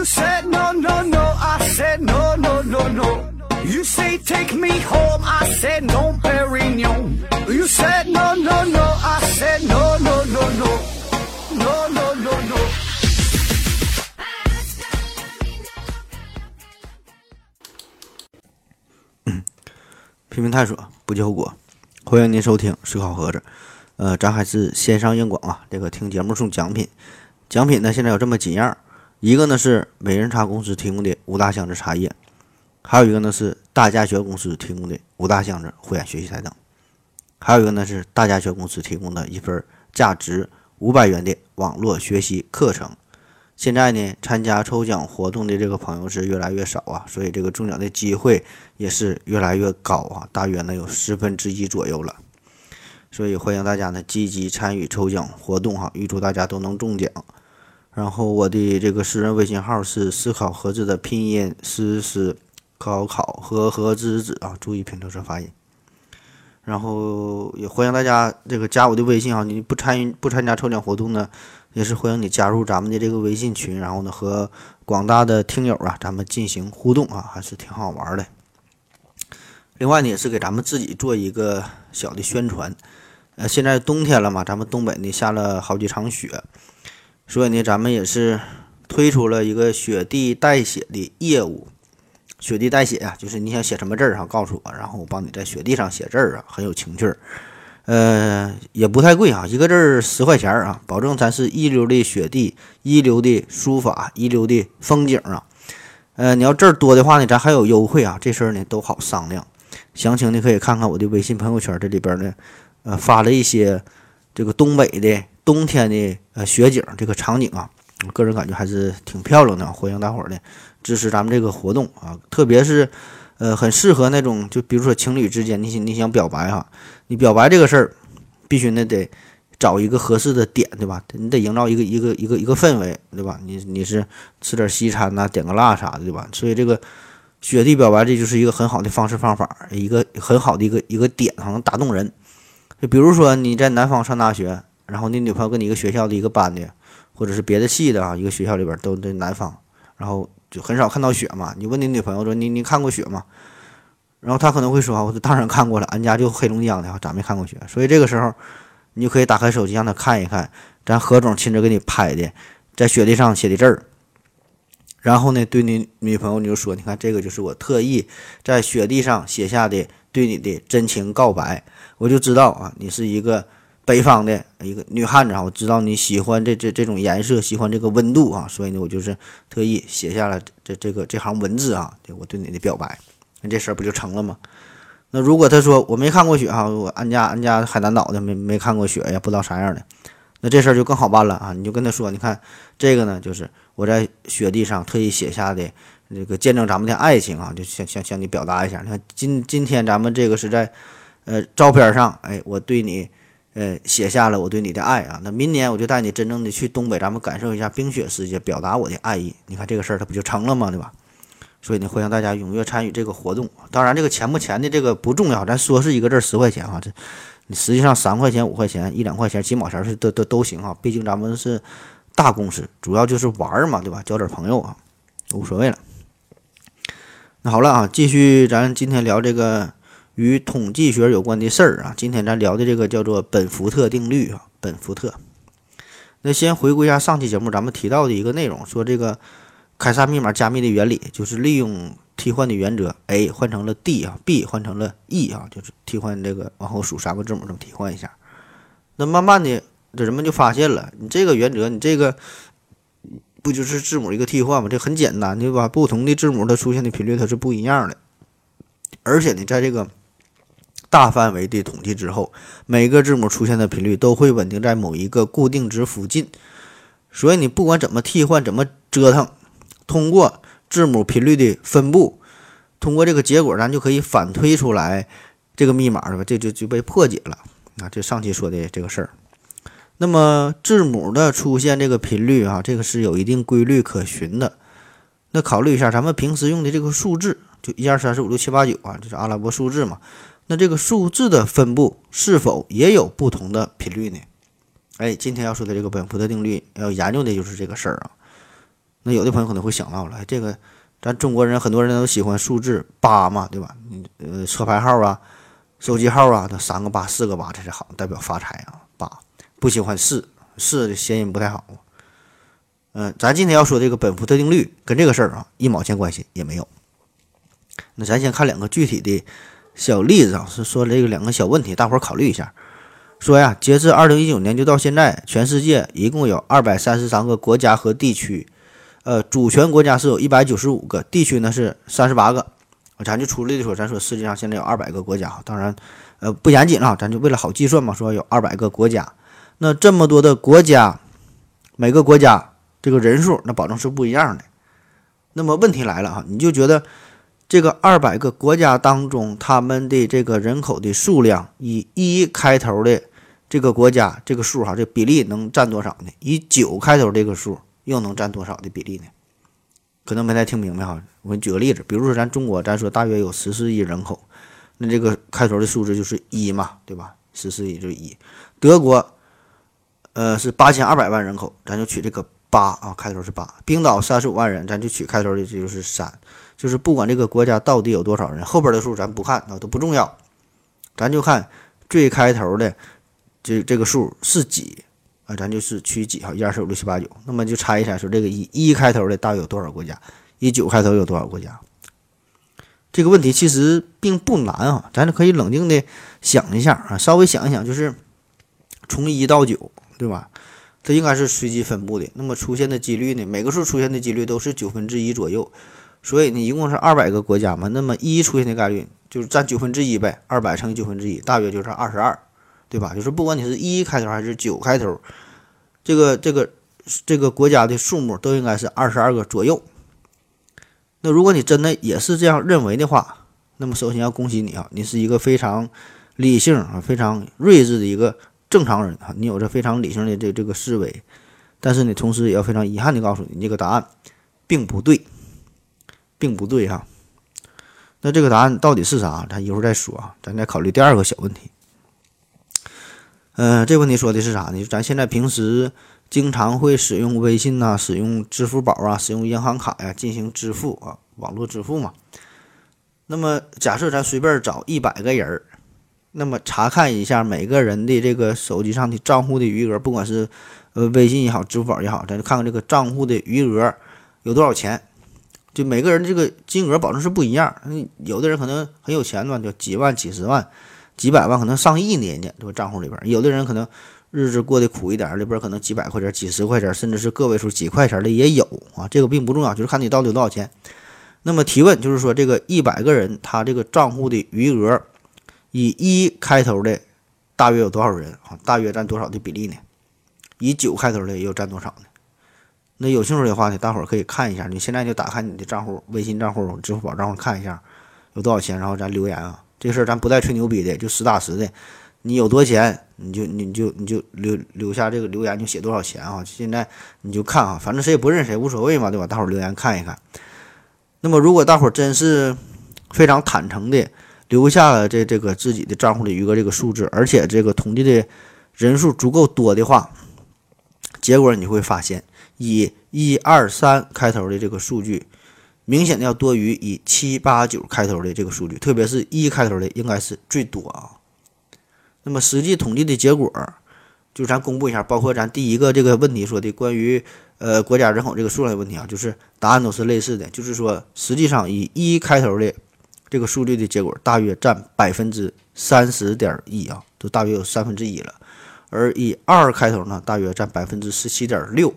You said no, no, no. I said no, no, no, no. You say take me home. I said no, Perignon. You said no, no, no. I said no, no, no, no. No, no, no, no. 拼命探索，不计后果。欢迎您收听思考盒子。呃，咱还是先上硬广啊，这个听节目送奖品。奖品呢，现在有这么几样，一个呢是美人茶公司提供的五大箱子茶叶，还有一个呢是大家学公司提供的五大箱子慧眼学习台灯，还有一个呢是大家学公司提供的一份价值五百元的网络学习课程。现在呢，参加抽奖活动的这个朋友是越来越少啊，所以这个中奖的机会也是越来越高啊，大约呢有十分之一左右了。所以欢迎大家呢积极参与抽奖活动哈，预祝大家都能中奖。然后我的这个私人微信号是思考盒子的拼音思思考考和和子子啊，注意拼读声发音。然后也欢迎大家这个加我的微信啊，你不参与不参加抽奖活动呢？也是欢迎你加入咱们的这个微信群，然后呢和广大的听友啊，咱们进行互动啊，还是挺好玩的。另外呢，也是给咱们自己做一个小的宣传。呃，现在冬天了嘛，咱们东北呢下了好几场雪，所以呢，咱们也是推出了一个雪地代写的业务。雪地代写啊，就是你想写什么字儿哈，告诉我，然后我帮你在雪地上写字儿啊，很有情趣儿。呃，也不太贵啊，一个字儿十块钱啊，保证咱是一流的雪地，一流的书法，一流的风景啊。呃，你要字儿多的话呢，咱还有优惠啊，这事儿呢都好商量。详情你可以看看我的微信朋友圈，这里边呢，呃，发了一些这个东北的冬天的呃雪景这个场景啊，我个人感觉还是挺漂亮的，欢迎大伙儿呢支持咱们这个活动啊，特别是。呃，很适合那种，就比如说情侣之间，你想你想表白哈，你表白这个事儿，必须呢得找一个合适的点，对吧？你得营造一个一个一个一个氛围，对吧？你你是吃点西餐呐，点个辣啥的，对吧？所以这个雪地表白这就是一个很好的方式方法，一个很好的一个一个点，能打动人。就比如说你在南方上大学，然后你女朋友跟你一个学校的一个班的，或者是别的系的啊，一个学校里边都在南方，然后。就很少看到雪嘛？你问你女朋友说你你看过雪吗？然后她可能会说我说当然看过了，俺家就黑龙江的，咋没看过雪？所以这个时候，你就可以打开手机让她看一看，咱何总亲自给你拍的在雪地上写的字儿。然后呢，对你女朋友你就说，你看这个就是我特意在雪地上写下的对你的真情告白。我就知道啊，你是一个。北方的一个女汉子啊，我知道你喜欢这这这种颜色，喜欢这个温度啊，所以呢，我就是特意写下了这这个这行文字啊，对我对你的表白，那这事儿不就成了吗？那如果他说我没看过雪啊，我俺家俺家海南岛的没没看过雪呀，不知道啥样的，那这事儿就更好办了啊，你就跟他说，你看这个呢，就是我在雪地上特意写下的这个见证咱们的爱情啊，就向向向你表达一下，你看今今天咱们这个是在呃照片上，哎，我对你。呃，写下了我对你的爱啊！那明年我就带你真正的去东北，咱们感受一下冰雪世界，表达我的爱意。你看这个事儿，它不就成了吗？对吧？所以呢，欢迎大家踊跃参与这个活动。当然，这个钱不钱的这个不重要，咱说是一个字十块钱哈，这你实际上三块钱、五块钱、一两块钱、几毛钱是都都都行哈。毕竟咱们是大公司，主要就是玩嘛，对吧？交点朋友啊，无所谓了。那好了啊，继续咱今天聊这个。与统计学有关的事儿啊，今天咱聊的这个叫做本福特定律啊，本福特。那先回顾一下上期节目咱们提到的一个内容，说这个凯撒密码加密的原理就是利用替换的原则，A 换成了 D 啊，B 换成了 E 啊，就是替换这个往后数三个字母这么替换一下。那慢慢的，这人们就发现了，你这个原则，你这个不就是字母一个替换吗？这很简单，对吧？不同的字母它出现的频率它是不一样的，而且呢，在这个大范围的统计之后，每个字母出现的频率都会稳定在某一个固定值附近，所以你不管怎么替换，怎么折腾，通过字母频率的分布，通过这个结果，咱就可以反推出来这个密码，是吧？这就就被破解了啊！这上期说的这个事儿。那么字母的出现这个频率啊，这个是有一定规律可循的。那考虑一下，咱们平时用的这个数字，就一二三四五六七八九啊，就是阿拉伯数字嘛。那这个数字的分布是否也有不同的频率呢？哎，今天要说的这个本福特定律要研究的就是这个事儿啊。那有的朋友可能会想到了，这个咱中国人很多人都喜欢数字八嘛，对吧？你呃，车牌号啊，手机号啊，那三个八、四个八才是好，代表发财啊。八不喜欢四，四的谐音不太好。嗯，咱今天要说这个本福特定律跟这个事儿啊一毛钱关系也没有。那咱先看两个具体的小例子啊，是说这个两个小问题，大伙儿考虑一下。说呀，截至二零一九年就到现在，全世界一共有二百三十三个国家和地区，呃，主权国家是有一百九十五个，地区呢是三十八个。咱就粗略的说，咱说世界上现在有二百个国家，当然，呃，不严谨啊，咱就为了好计算嘛，说有二百个国家。那这么多的国家，每个国家这个人数那保证是不一样的。那么问题来了哈，你就觉得？这个二百个国家当中，他们的这个人口的数量，以一开头的这个国家这个数哈，这比例能占多少呢？以九开头这个数又能占多少的比例呢？可能没太听明白哈。我给你举个例子，比如说咱中国，咱说大约有十四亿人口，那这个开头的数字就是一嘛，对吧？十四亿就是一。德国，呃，是八千二百万人口，咱就取这个八啊，开头是八。冰岛三十五万人，咱就取开头的这就是三。就是不管这个国家到底有多少人，后边的数咱不看啊，都不重要，咱就看最开头的这这个数是几啊，咱就是取几哈，一二三四五六七八九，那么就猜一猜，说这个一一开头的大约有多少国家，一九开头有多少国家？这个问题其实并不难啊，咱可以冷静的想一下啊，稍微想一想，就是从一到九，对吧？它应该是随机分布的，那么出现的几率呢？每个数出现的几率都是九分之一左右。所以你一共是二百个国家嘛，那么一出现的概率就是占九分之一呗，二百乘以九分之一，大约就是二十二，对吧？就是不管你是一开头还是九开头，这个这个这个国家的数目都应该是二十二个左右。那如果你真的也是这样认为的话，那么首先要恭喜你啊，你是一个非常理性啊、非常睿智的一个正常人啊，你有着非常理性的这这个思维。但是你同时也要非常遗憾的告诉你，这个答案并不对。并不对哈，那这个答案到底是啥？咱一会儿再说啊，咱再考虑第二个小问题。嗯，这问题说的是啥呢？咱现在平时经常会使用微信呐，使用支付宝啊，使用银行卡呀进行支付啊，网络支付嘛。那么假设咱随便找一百个人儿，那么查看一下每个人的这个手机上的账户的余额，不管是呃微信也好，支付宝也好，咱就看看这个账户的余额有多少钱。就每个人这个金额保证是不一样，有的人可能很有钱嘛，就几万、几十万、几百万，可能上亿年呢，对吧？账户里边，有的人可能日子过得苦一点，里边可能几百块钱、几十块钱，甚至是个位数几块钱的也有啊。这个并不重要，就是看你到底有多少钱。那么提问就是说，这个一百个人他这个账户的余额以一开头的大约有多少人啊？大约占多少的比例呢？以九开头的又占多少呢？那有兴趣的话呢，大伙儿可以看一下。你现在就打开你的账户，微信账户、支付宝账户看一下有多少钱，然后咱留言啊。这事儿咱不带吹牛逼的，就实打实的。你有多钱，你就你就你就留留下这个留言，就写多少钱啊。现在你就看啊，反正谁也不认谁，无所谓嘛，对吧？大伙儿留言看一看。那么如果大伙儿真是非常坦诚的留下了这这个自己的账户的余额这个数字，而且这个统计的人数足够多的话，结果你会发现。以一二三开头的这个数据，明显的要多于以七八九开头的这个数据，特别是一开头的应该是最多啊。那么实际统计的结果，就咱公布一下，包括咱第一个这个问题说的关于呃国家人口这个数量的问题啊，就是答案都是类似的，就是说实际上以一开头的这个数据的结果，大约占百分之三十点一啊，都大约有三分之一了，而以二开头呢，大约占百分之十七点六。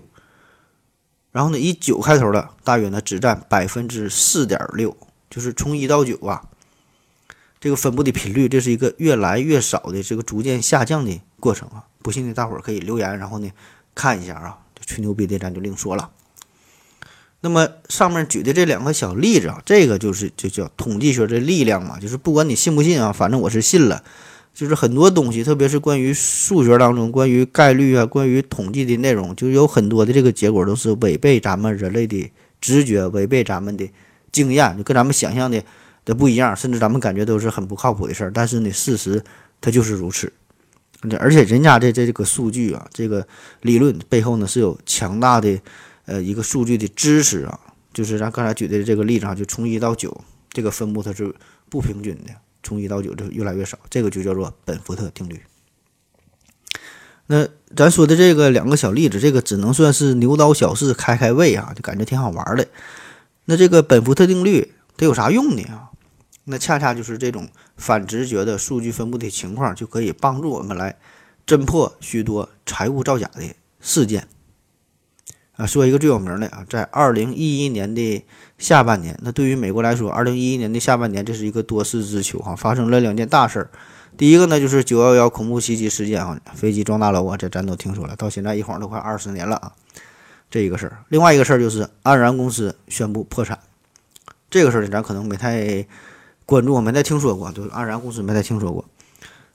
然后呢，以九开头的大约呢只占百分之四点六，就是从一到九啊，这个分布的频率，这是一个越来越少的这个逐渐下降的过程啊。不信的大伙儿可以留言，然后呢看一下啊，吹牛逼的咱就另说了。那么上面举的这两个小例子啊，这个就是就叫统计学的力量嘛，就是不管你信不信啊，反正我是信了。就是很多东西，特别是关于数学当中关于概率啊、关于统计的内容，就有很多的这个结果都是违背咱们人类的直觉，违背咱们的经验，就跟咱们想象的的不一样，甚至咱们感觉都是很不靠谱的事儿。但是呢，事实它就是如此。而且人家这这这个数据啊，这个理论背后呢是有强大的呃一个数据的支持啊，就是咱刚才举的这个例子啊，就从一到九这个分布它是不平均的，从一到九就越来越少，这个就叫做本福特定律。那咱说的这个两个小例子，这个只能算是牛刀小试，开开胃啊，就感觉挺好玩的。那这个本福特定律它有啥用呢啊？那恰恰就是这种反直觉的数据分布的情况，就可以帮助我们来侦破许多财务造假的事件。啊，说一个最有名的啊，在二零一一年的下半年，那对于美国来说，二零一一年的下半年这是一个多事之秋哈，发生了两件大事儿。第一个呢，就是九幺幺恐怖袭击事件啊，飞机撞大楼啊，这咱都听说了，到现在一晃都快二十年了啊，这一个事儿。另外一个事儿就是安然公司宣布破产，这个事儿呢，咱可能没太关注，没太听说过，就是安然公司没太听说过。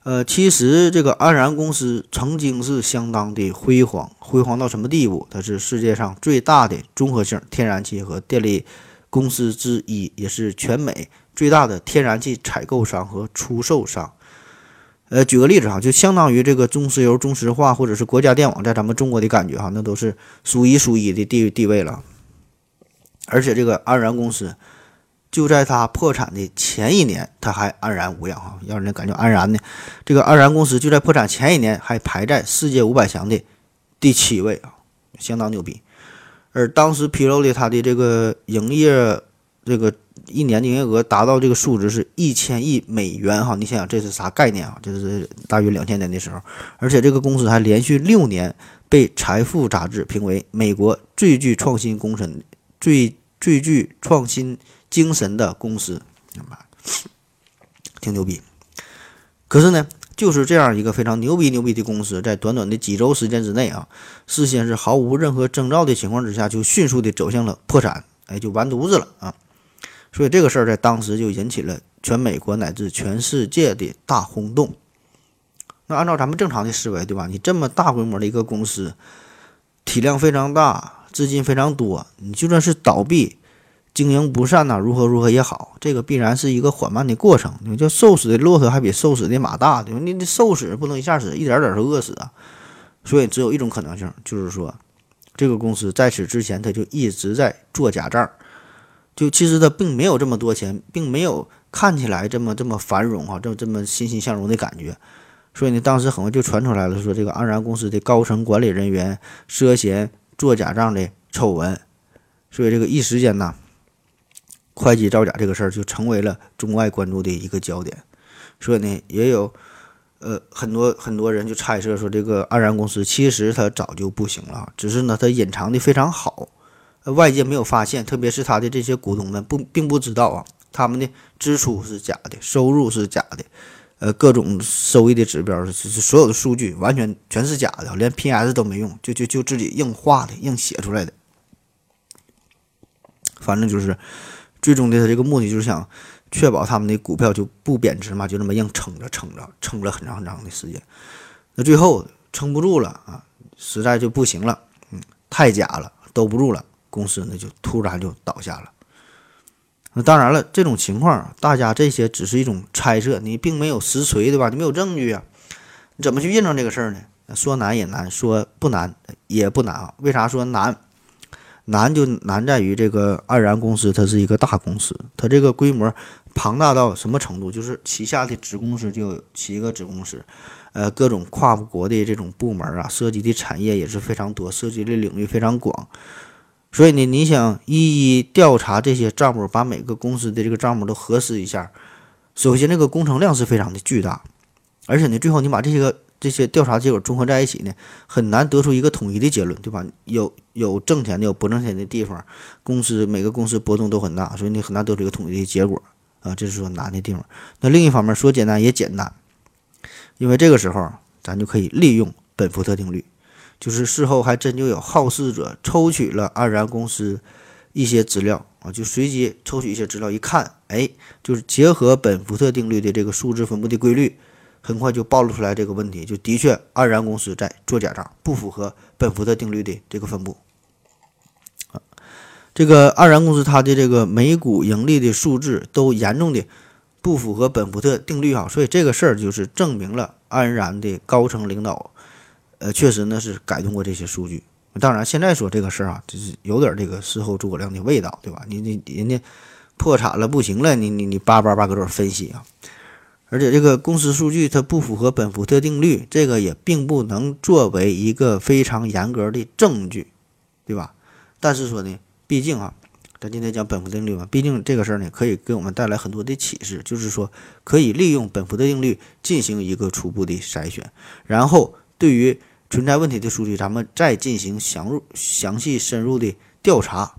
呃，其实这个安然公司曾经是相当的辉煌，辉煌到什么地步？它是世界上最大的综合性天然气和电力公司之一，也是全美最大的天然气采购商和出售商。呃，举个例子哈，就相当于这个中石油、中石化或者是国家电网，在咱们中国的感觉哈，那都是数一数一的地地位了。而且这个安然公司就在它破产的前一年，它还安然无恙啊，让人感觉安然呢。这个安然公司就在破产前一年还排在世界五百强的第七位啊，相当牛逼。而当时披露的它的这个营业这个。一年的营业额达到这个数值是一千亿美元哈，你想想这是啥概念啊？这是大约两千年的时候，而且这个公司还连续六年被《财富》杂志评为美国最具创新工程、最最具创新精神的公司，挺牛逼。可是呢，就是这样一个非常牛逼牛逼的公司，在短短的几周时间之内啊，事先是毫无任何征兆的情况之下，就迅速的走向了破产，哎，就完犊子了啊！所以这个事儿在当时就引起了全美国乃至全世界的大轰动。那按照咱们正常的思维，对吧？你这么大规模的一个公司，体量非常大，资金非常多，你就算是倒闭、经营不善呐，如何如何也好，这个必然是一个缓慢的过程。你叫瘦死的骆驼还比瘦死的马大，对吧？你你瘦死不能一下死，一点点是饿死啊。所以只有一种可能性，就是说，这个公司在此之前他就一直在做假账。就其实他并没有这么多钱，并没有看起来这么这么繁荣哈，这么这么欣欣向荣的感觉，所以呢，当时很快就传出来了，说这个安然公司的高层管理人员涉嫌做假账的丑闻，所以这个一时间呢，会计造假这个事儿就成为了中外关注的一个焦点，所以呢，也有呃很多很多人就猜测说，这个安然公司其实它早就不行了，只是呢它隐藏的非常好。外界没有发现，特别是他的这些股东们不并不知道啊，他们的支出是假的，收入是假的，呃，各种收益的指标是是所有的数据完全全是假的，连 PS 都没用，就就就自己硬画的，硬写出来的。反正就是最终的他这个目的就是想确保他们的股票就不贬值嘛，就这么硬撑着撑着撑了很长很长的时间。那最后撑不住了啊，实在就不行了，嗯，太假了，兜不住了。公司呢就突然就倒下了。那当然了，这种情况大家这些只是一种猜测，你并没有实锤，对吧？你没有证据啊，你怎么去验证这个事儿呢？说难也难，说不难也不难啊。为啥说难？难就难在于这个安然公司它是一个大公司，它这个规模庞大到什么程度？就是旗下的子公司就有七个子公司，呃，各种跨国的这种部门啊，涉及的产业也是非常多，涉及的领域非常广。所以呢，你想一一调查这些账目，把每个公司的这个账目都核实一下，首先这个工程量是非常的巨大，而且呢，最后你把这些个这些调查结果综合在一起呢，很难得出一个统一的结论，对吧？有有挣钱的，有不挣钱的地方，公司每个公司波动都很大，所以你很难得出一个统一的结果啊，这是说难的地方。那另一方面说简单也简单，因为这个时候咱就可以利用本福特定律。就是事后还真就有好事者抽取了安然公司一些资料啊，就随机抽取一些资料，一看，哎，就是结合本福特定律的这个数字分布的规律，很快就暴露出来这个问题，就的确安然公司在做假账，不符合本福特定律的这个分布。啊，这个安然公司它的这个每股盈利的数字都严重的不符合本福特定律啊，所以这个事儿就是证明了安然的高层领导。呃，确实呢是改动过这些数据，当然，现在说这个事儿啊，就是有点这个事后诸葛亮的味道，对吧？你你人家破产了不行了，你你你叭叭叭搁这儿分析啊。而且这个公司数据它不符合本福特定律，这个也并不能作为一个非常严格的证据，对吧？但是说呢，毕竟啊，咱今天讲本福特定律嘛，毕竟这个事儿呢，可以给我们带来很多的启示，就是说可以利用本福特定律进行一个初步的筛选，然后对于存在问题的数据，咱们再进行详入、详细、深入的调查。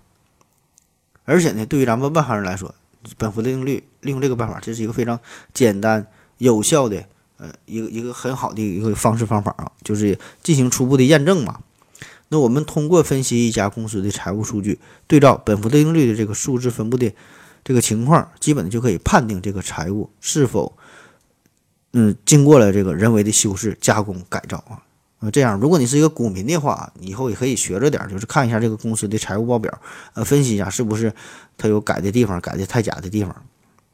而且呢，对于咱们外行人来说，本福特定律利用这个办法，这是一个非常简单有效的，呃，一个一个很好的一个方式方法啊，就是进行初步的验证嘛。那我们通过分析一家公司的财务数据，对照本福特定律的这个数字分布的这个情况，基本就可以判定这个财务是否，嗯，经过了这个人为的修饰、加工、改造啊。呃，这样，如果你是一个股民的话，以后也可以学着点，就是看一下这个公司的财务报表，呃，分析一下是不是它有改的地方、改的太假的地方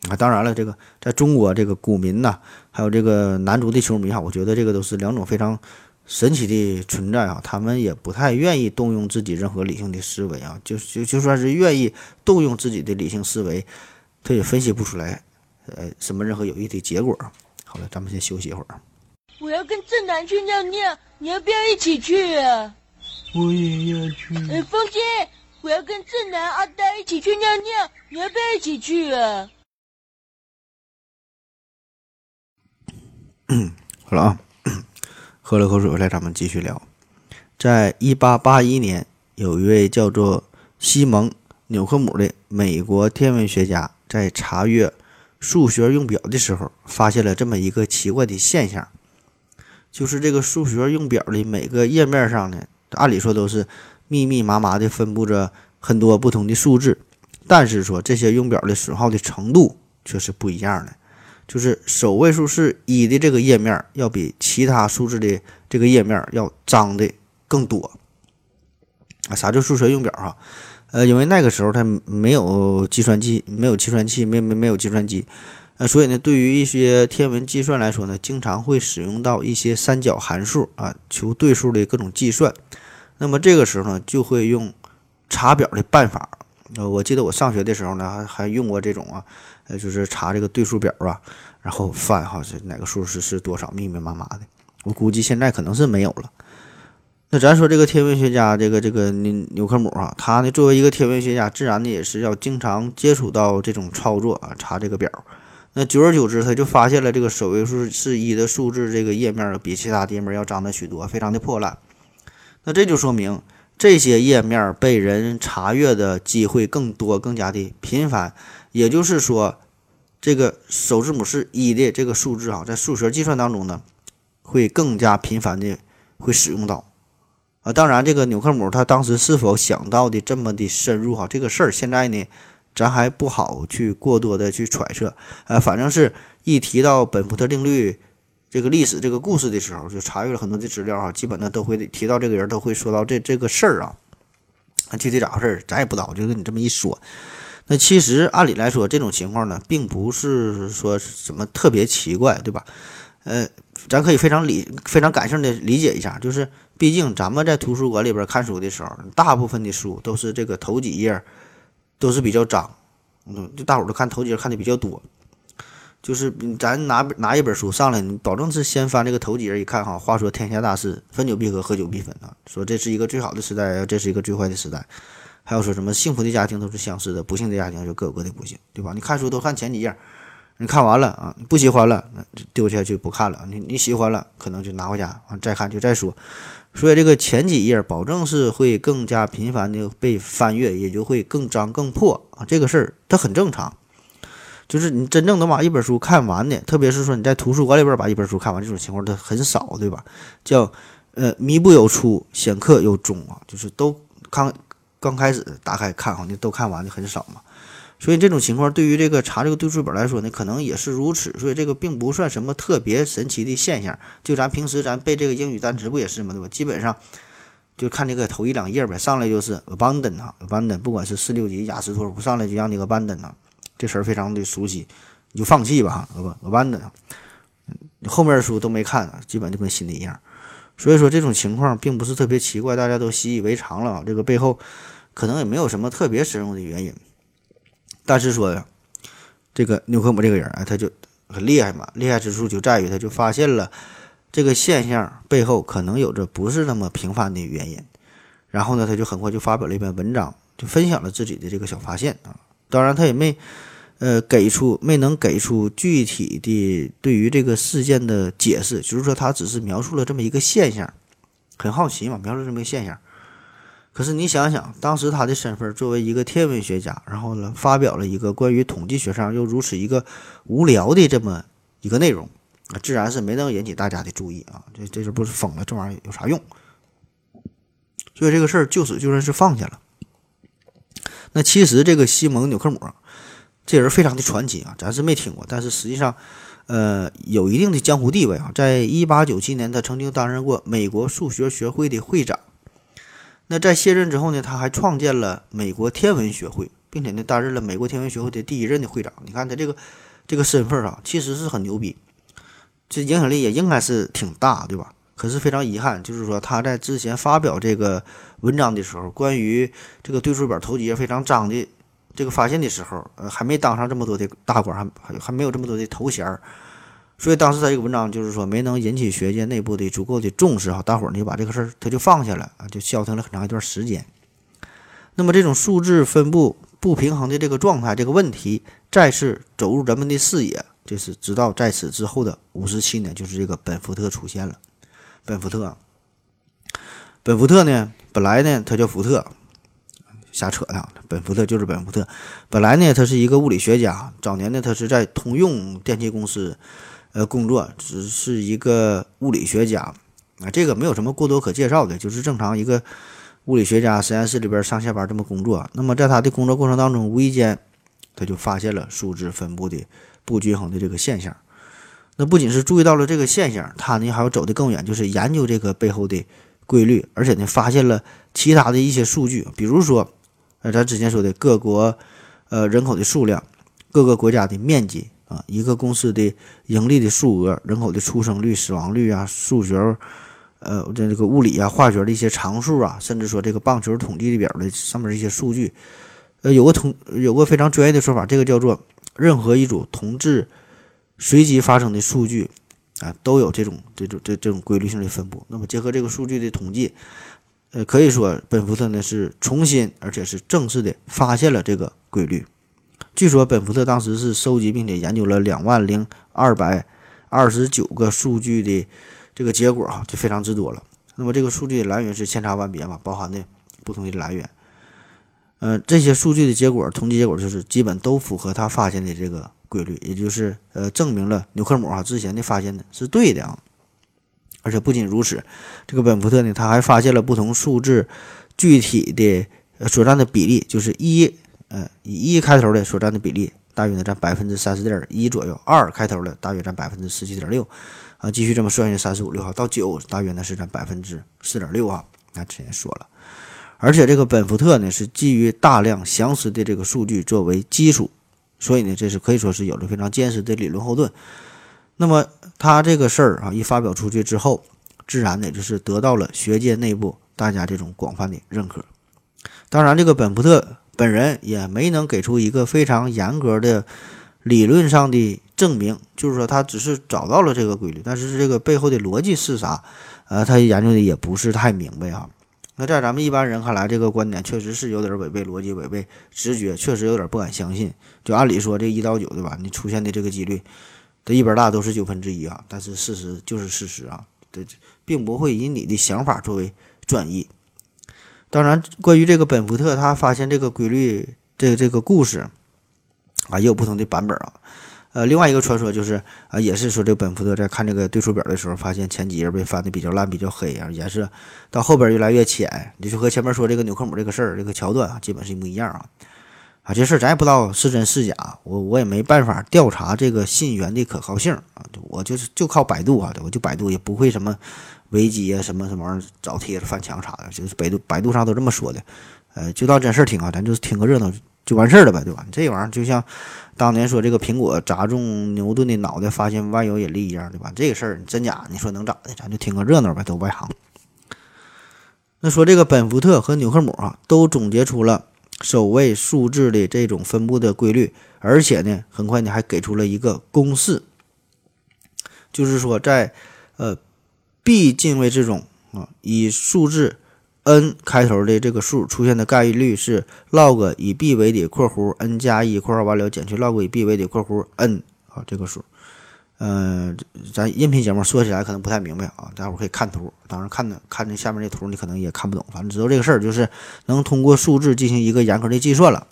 啊。当然了，这个在中国，这个股民呐，还有这个男足的球迷哈，我觉得这个都是两种非常神奇的存在啊。他们也不太愿意动用自己任何理性的思维啊，就就就算是愿意动用自己的理性思维，他也分析不出来，呃，什么任何有益的结果。好了，咱们先休息一会儿。我要跟正南去尿尿，你要不要一起去啊？我也要去。哎，风姐，我要跟正南、阿呆一起去尿尿，你要不要一起去啊？好了啊，喝了口水来，咱们继续聊。在一八八一年，有一位叫做西蒙·纽克姆的美国天文学家，在查阅数学用表的时候，发现了这么一个奇怪的现象。就是这个数学用表的每个页面上呢，按理说都是密密麻麻的分布着很多不同的数字，但是说这些用表的损耗的程度却是不一样的。就是首位数是一的这个页面，要比其他数字的这个页面要脏的更多。啊，啥叫数学用表哈？呃，因为那个时候它没有计算机，没有计算器，没没没有计算机。呃，所以呢，对于一些天文计算来说呢，经常会使用到一些三角函数啊，求对数的各种计算。那么这个时候呢，就会用查表的办法。呃，我记得我上学的时候呢，还还用过这种啊，呃，就是查这个对数表啊，然后翻哈是哪个数是是多少，密密麻麻的。我估计现在可能是没有了。那咱说这个天文学家，这个这个纽纽克姆啊，他呢作为一个天文学家，自然的也是要经常接触到这种操作啊，查这个表。那久而久之，他就发现了这个首位数是一的数字，这个页面比其他页面要脏的许多，非常的破烂。那这就说明这些页面被人查阅的机会更多，更加的频繁。也就是说，这个首字母是一的这个数字啊，在数学计算当中呢，会更加频繁的会使用到。啊，当然，这个纽克姆他当时是否想到的这么的深入哈，这个事儿现在呢？咱还不好去过多的去揣测，呃，反正是一提到本福特定律这个历史这个故事的时候，就查阅了很多的资料哈，基本呢都会提到这个人，都会说到这这个事儿啊。具体咋回事儿，咱也不知道，就跟你这么一说。那其实按理来说，这种情况呢，并不是说什么特别奇怪，对吧？呃，咱可以非常理非常感性的理解一下，就是毕竟咱们在图书馆里边看书的时候，大部分的书都是这个头几页。都是比较脏，嗯，就大伙儿都看头几页看的比较多，就是咱拿拿一本书上来，你保证是先翻这个头几页一看哈。话说天下大事，分久必合，合久必分啊。说这是一个最好的时代，这是一个最坏的时代。还有说什么幸福的家庭都是相似的，不幸的家庭就各有各的不幸，对吧？你看书都看前几页，你看完了啊，你不喜欢了，那丢下去不看了。你你喜欢了，可能就拿回家完再看，就再说。所以这个前几页保证是会更加频繁的被翻阅，也就会更脏更破啊。这个事儿它很正常，就是你真正能把一本书看完的，特别是说你在图书馆里边把一本书看完，这种情况它很少，对吧？叫呃弥不有出，显刻有终啊，就是都看刚开始打开看哈，你都看完的很少嘛。所以这种情况对于这个查这个对数本来说呢，可能也是如此。所以这个并不算什么特别神奇的现象。就咱平时咱背这个英语单词不也是吗？对吧？基本上就看这个头一两页呗，上来就是 abandon 哈，abandon，不管是四六级雅思托福上来就让你 abandon 啊，这词儿非常的熟悉，你就放弃吧哈，abandon。后面的书都没看，基本就跟新的一样。所以说这种情况并不是特别奇怪，大家都习以为常了啊。这个背后可能也没有什么特别深入的原因。但是说呀，这个纽科姆这个人啊，他就很厉害嘛，厉害之处就在于他就发现了这个现象背后可能有着不是那么平凡的原因。然后呢，他就很快就发表了一篇文章，就分享了自己的这个小发现啊。当然，他也没呃给出没能给出具体的对于这个事件的解释，就是说他只是描述了这么一个现象，很好奇嘛，描述这么一个现象。可是你想想，当时他的身份作为一个天文学家，然后呢发表了一个关于统计学上又如此一个无聊的这么一个内容，啊，自然是没能引起大家的注意啊。这这是不是疯了？这玩意儿有啥用？所以这个事儿就此就算是放下了。那其实这个西蒙·纽克姆这人非常的传奇啊，咱是没听过，但是实际上，呃，有一定的江湖地位啊。在一八九七年，他曾经担任过美国数学学会的会长。那在卸任之后呢，他还创建了美国天文学会，并且呢担任了美国天文学会的第一任的会长。你看他这个这个身份啊，其实是很牛逼，这影响力也应该是挺大，对吧？可是非常遗憾，就是说他在之前发表这个文章的时候，关于这个对数表头几页非常脏的这个发现的时候，呃，还没当上这么多的大官，还还还没有这么多的头衔儿。所以当时他这个文章就是说没能引起学界内部的足够的重视哈，大伙儿呢就把这个事儿他就放下了啊，就消停了很长一段时间。那么这种数字分布不平衡的这个状态，这个问题再次走入人们的视野，就是直到在此之后的五十七年，就是这个本福特出现了。本福特，本福特呢，本来呢他叫福特，瞎扯呢，本福特就是本福特，本来呢他是一个物理学家，早年呢他是在通用电气公司。呃，工作只是一个物理学家啊，这个没有什么过多可介绍的，就是正常一个物理学家实验室里边上下班这么工作。那么在他的工作过程当中，无意间他就发现了数字分布的不均衡的这个现象。那不仅是注意到了这个现象，他呢还要走得更远，就是研究这个背后的规律，而且呢发现了其他的一些数据，比如说呃咱之前说的各国呃人口的数量，各个国家的面积。啊，一个公司的盈利的数额、人口的出生率、死亡率啊，数学，呃，这这个物理啊、化学的一些常数啊，甚至说这个棒球统计的表的上面一些数据，呃，有个统有个非常专业的说法，这个叫做任何一组同质随机发生的数据啊，都有这种这种这这种规律性的分布。那么结合这个数据的统计，呃，可以说本福特呢是重新而且是正式的发现了这个规律。据说本福特当时是收集并且研究了两万零二百二十九个数据的这个结果哈，就非常之多了。那么这个数据的来源是千差万别嘛，包含的不同的来源。呃，这些数据的结果，统计结果就是基本都符合他发现的这个规律，也就是呃证明了纽克姆啊之前的发现的是对的啊。而且不仅如此，这个本福特呢，他还发现了不同数字具体的所占的比例，就是一。呃，以一开头的所占的比例大约呢占百分之三十点一左右，二开头的大约占百分之十七点六，啊，继续这么算下，三十五六号到九大约呢是占百分之四点六啊。那之前说了，而且这个本福特呢是基于大量详实的这个数据作为基础，所以呢这是可以说是有着非常坚实的理论后盾。那么他这个事儿啊一发表出去之后，自然的就是得到了学界内部大家这种广泛的认可。当然，这个本福特。本人也没能给出一个非常严格的理论上的证明，就是说他只是找到了这个规律，但是这个背后的逻辑是啥？呃，他研究的也不是太明白啊。那在咱们一般人看来，这个观点确实是有点违背逻辑、违背直觉，确实有点不敢相信。就按理说，这一到九，对吧？你出现的这个几率，这一边大都是九分之一啊。但是事实就是事实啊，这并不会以你的想法作为转移。当然，关于这个本福特他发现这个规律，这这个故事啊，也有不同的版本啊。呃，另外一个传说就是啊，也是说这个本福特在看这个对数表的时候，发现前几页被翻的比较烂、比较黑啊，颜色到后边越来越浅，就和前面说这个纽克姆这个事儿、这个桥段啊，基本是一模一样啊。啊，这事儿咱也不知道是真是假，我我也没办法调查这个信源的可靠性啊，我就是就靠百度啊，我就百度也不会什么。维基啊，什么什么玩意儿，找帖子翻墙啥的，就是百度百度上都这么说的，呃，就当真事儿听啊，咱就是听个热闹就完事儿了呗，对吧？这玩意儿就像当年说这个苹果砸中牛顿的脑袋，发现万有引力一样，对吧？这个事儿真假，你说能咋的？咱就听个热闹呗，都外行。那说这个本福特和纽克姆啊，都总结出了首位数字的这种分布的规律，而且呢，很快呢还给出了一个公式，就是说在呃 b 进位之中啊，以数字 n 开头的这个数出现的概率是 log 以 b 为底（括弧 n 加一括号完了减去 log 以 b 为底（括弧 n） 啊这个数。嗯、咱音频节目说起来可能不太明白啊，大伙儿可以看图。当然看的看这下面这图，你可能也看不懂。反正知道这个事儿，就是能通过数字进行一个严格的计算了。